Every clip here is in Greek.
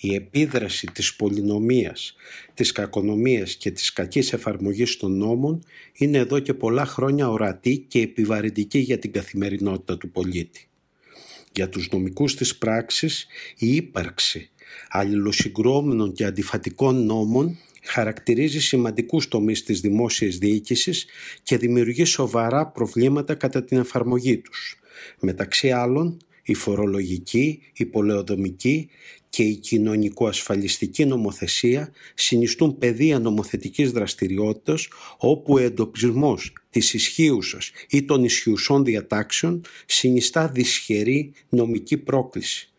η επίδραση της πολυνομίας, της κακονομίας και της κακής εφαρμογής των νόμων είναι εδώ και πολλά χρόνια ορατή και επιβαρυντική για την καθημερινότητα του πολίτη. Για τους νομικούς της πράξης, η ύπαρξη αλληλοσυγκρόμενων και αντιφατικών νόμων χαρακτηρίζει σημαντικούς τομείς της δημόσιας διοίκησης και δημιουργεί σοβαρά προβλήματα κατά την εφαρμογή τους. Μεταξύ άλλων, η φορολογική, η πολεοδομική και η κοινωνικο-ασφαλιστική νομοθεσία συνιστούν πεδία νομοθετικής δραστηριότητας όπου ο εντοπισμός της ισχύουσας ή των ισχυουσών διατάξεων συνιστά δυσχερή νομική πρόκληση.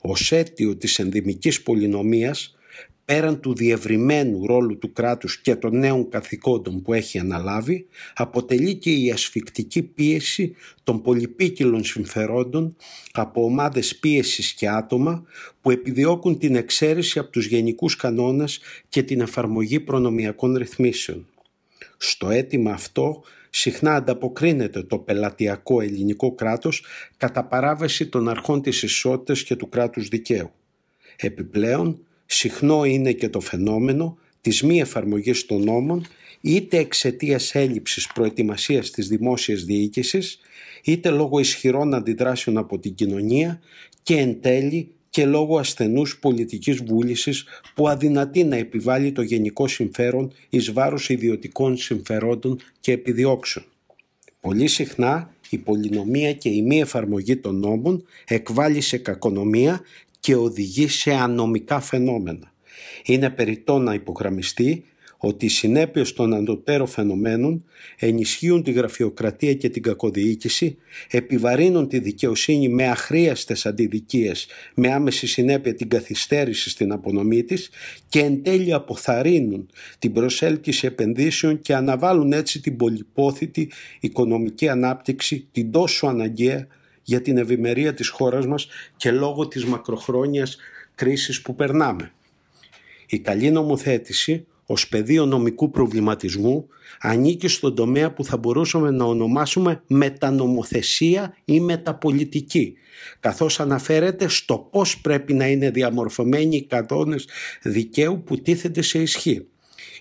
Ως αίτιο της ενδημικής πολυνομίας πέραν του διευρυμένου ρόλου του κράτους και των νέων καθηκόντων που έχει αναλάβει, αποτελεί και η ασφικτική πίεση των πολυπίκυλων συμφερόντων από ομάδες πίεσης και άτομα που επιδιώκουν την εξαίρεση από τους γενικούς κανόνες και την εφαρμογή προνομιακών ρυθμίσεων. Στο αίτημα αυτό συχνά ανταποκρίνεται το πελατειακό ελληνικό κράτος κατά παράβαση των αρχών της ισότητας και του κράτους δικαίου. Επιπλέον, συχνό είναι και το φαινόμενο της μη εφαρμογής των νόμων είτε εξαιτίας έλλειψης προετοιμασίας της δημόσιας διοίκησης, είτε λόγω ισχυρών αντιδράσεων από την κοινωνία και εν τέλει και λόγω ασθενούς πολιτικής βούλησης που αδυνατεί να επιβάλλει το γενικό συμφέρον εις βάρος ιδιωτικών συμφερόντων και επιδιώξεων. Πολύ συχνά η πολυνομία και η μη εφαρμογή των νόμων εκβάλλει σε κακονομία και οδηγεί σε ανομικά φαινόμενα. Είναι περιττό να υπογραμμιστεί ότι οι συνέπειες των αντοτέρων φαινομένων ενισχύουν τη γραφειοκρατία και την κακοδιοίκηση, επιβαρύνουν τη δικαιοσύνη με αχρίαστες αντιδικίες, με άμεση συνέπεια την καθυστέρηση στην απονομή της και εν τέλει αποθαρρύνουν την προσέλκυση επενδύσεων και αναβάλουν έτσι την πολυπόθητη οικονομική ανάπτυξη, την τόσο αναγκαία για την ευημερία της χώρας μας και λόγω της μακροχρόνιας κρίσης που περνάμε. Η καλή νομοθέτηση ως πεδίο νομικού προβληματισμού ανήκει στον τομέα που θα μπορούσαμε να ονομάσουμε μετανομοθεσία ή μεταπολιτική, καθώς αναφέρεται στο πώς πρέπει να είναι διαμορφωμένοι οι κανόνες δικαίου που τίθενται σε ισχύ.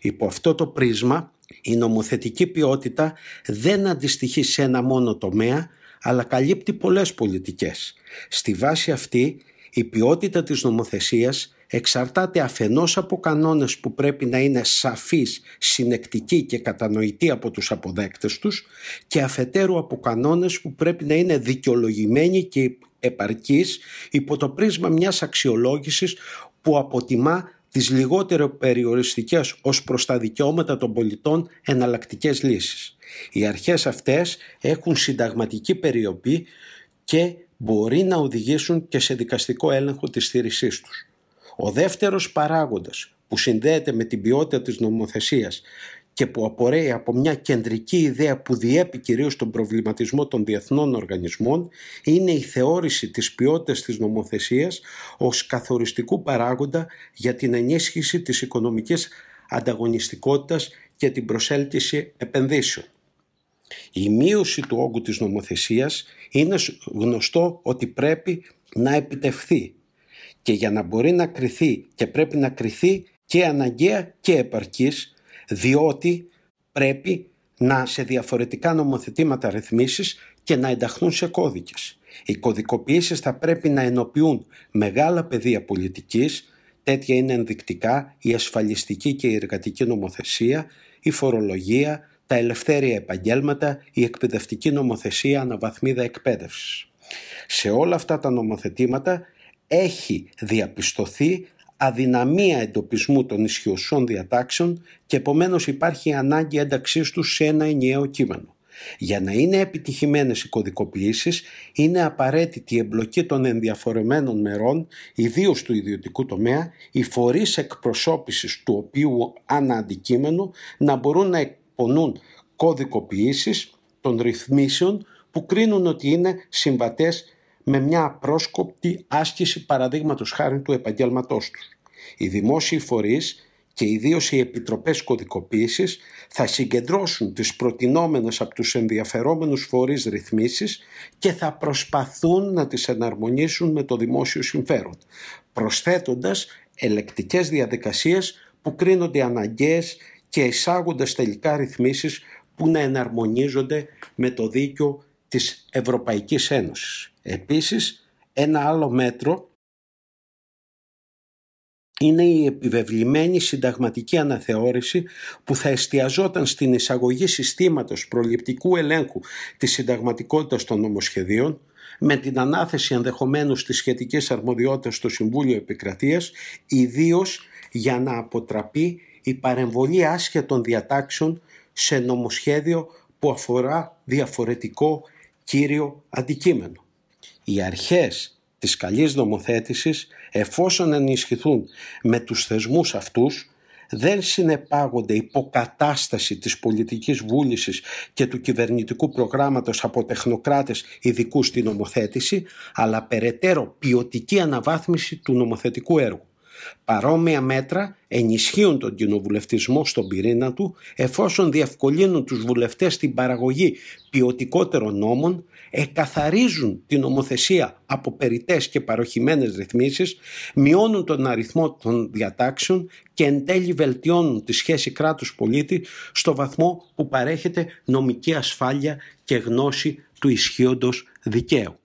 Υπό αυτό το πρίσμα, η νομοθετική ποιότητα δεν αντιστοιχεί σε ένα μόνο τομέα, αλλά καλύπτει πολλές πολιτικές. Στη βάση αυτή, η ποιότητα της νομοθεσίας εξαρτάται αφενός από κανόνες που πρέπει να είναι σαφείς, συνεκτικοί και κατανοητοί από τους αποδέκτες τους και αφετέρου από κανόνες που πρέπει να είναι δικαιολογημένοι και επαρκείς υπό το πρίσμα μιας αξιολόγησης που αποτιμά τις λιγότερο περιοριστικές ως προς τα δικαιώματα των πολιτών εναλλακτικές λύσεις. Οι αρχές αυτές έχουν συνταγματική περιοπή και μπορεί να οδηγήσουν και σε δικαστικό έλεγχο της στήρισής τους. Ο δεύτερος παράγοντας που συνδέεται με την ποιότητα της νομοθεσίας και που απορρέει από μια κεντρική ιδέα που διέπει κυρίως τον προβληματισμό των διεθνών οργανισμών είναι η θεώρηση της ποιότητας της νομοθεσίας ως καθοριστικού παράγοντα για την ενίσχυση της οικονομικής ανταγωνιστικότητας και την προσέλκυση επενδύσεων. Η μείωση του όγκου της νομοθεσίας είναι γνωστό ότι πρέπει να επιτευχθεί και για να μπορεί να κριθεί και πρέπει να κριθεί και αναγκαία και επαρκής διότι πρέπει να σε διαφορετικά νομοθετήματα ρυθμίσεις και να ενταχθούν σε κώδικες. Οι κωδικοποιήσεις θα πρέπει να ενοποιούν μεγάλα πεδία πολιτικής, τέτοια είναι ενδεικτικά η ασφαλιστική και η εργατική νομοθεσία, η φορολογία, τα ελευθέρια επαγγέλματα, η εκπαιδευτική νομοθεσία αναβαθμίδα εκπαίδευσης. Σε όλα αυτά τα νομοθετήματα έχει διαπιστωθεί αδυναμία εντοπισμού των ισχυωσών διατάξεων και επομένως υπάρχει ανάγκη ένταξής τους σε ένα ενιαίο κείμενο. Για να είναι επιτυχημένες οι κωδικοποιήσεις είναι απαραίτητη η εμπλοκή των ενδιαφορεμένων μερών, ιδίως του ιδιωτικού τομέα, οι φορείς εκπροσώπησης του οποίου ανά αντικείμενο να μπορούν να εκπονούν κωδικοποιήσεις των ρυθμίσεων που κρίνουν ότι είναι συμβατές με μια απρόσκοπτη άσκηση παραδείγματος χάρη του επαγγέλματός τους. Οι δημόσιοι φορείς και ιδίως οι επιτροπές κωδικοποίησης θα συγκεντρώσουν τις προτινόμενες από τους ενδιαφερόμενους φορείς ρυθμίσεις και θα προσπαθούν να τις εναρμονίσουν με το δημόσιο συμφέρον. προσθέτοντας ελεκτικές διαδικασίες που κρίνονται αναγκαίες και εισάγοντας τελικά ρυθμίσεις που να εναρμονίζονται με το δίκαιο της Ευρωπαϊκής Ένωσης. Επίσης, ένα άλλο μέτρο είναι η επιβεβλημένη συνταγματική αναθεώρηση που θα εστιαζόταν στην εισαγωγή συστήματος προληπτικού ελέγχου της συνταγματικότητας των νομοσχεδίων με την ανάθεση ενδεχομένως της σχετικής αρμοδιότητας στο Συμβούλιο Επικρατείας, ιδίως για να αποτραπεί η παρεμβολή άσχετων διατάξεων σε νομοσχέδιο που αφορά διαφορετικό κύριο αντικείμενο. Οι αρχές της καλής νομοθέτησης εφόσον ενισχυθούν με τους θεσμούς αυτούς δεν συνεπάγονται υποκατάσταση της πολιτικής βούλησης και του κυβερνητικού προγράμματος από τεχνοκράτες ειδικού στην νομοθέτηση, αλλά περαιτέρω ποιοτική αναβάθμιση του νομοθετικού έργου. Παρόμοια μέτρα ενισχύουν τον κοινοβουλευτισμό στον πυρήνα του εφόσον διευκολύνουν τους βουλευτές στην παραγωγή ποιοτικότερων νόμων, εκαθαρίζουν την νομοθεσία από περιτές και παροχημένες ρυθμίσεις, μειώνουν τον αριθμό των διατάξεων και εν τέλει βελτιώνουν τη σχέση κράτους-πολίτη στο βαθμό που παρέχεται νομική ασφάλεια και γνώση του ισχύοντος δικαίου.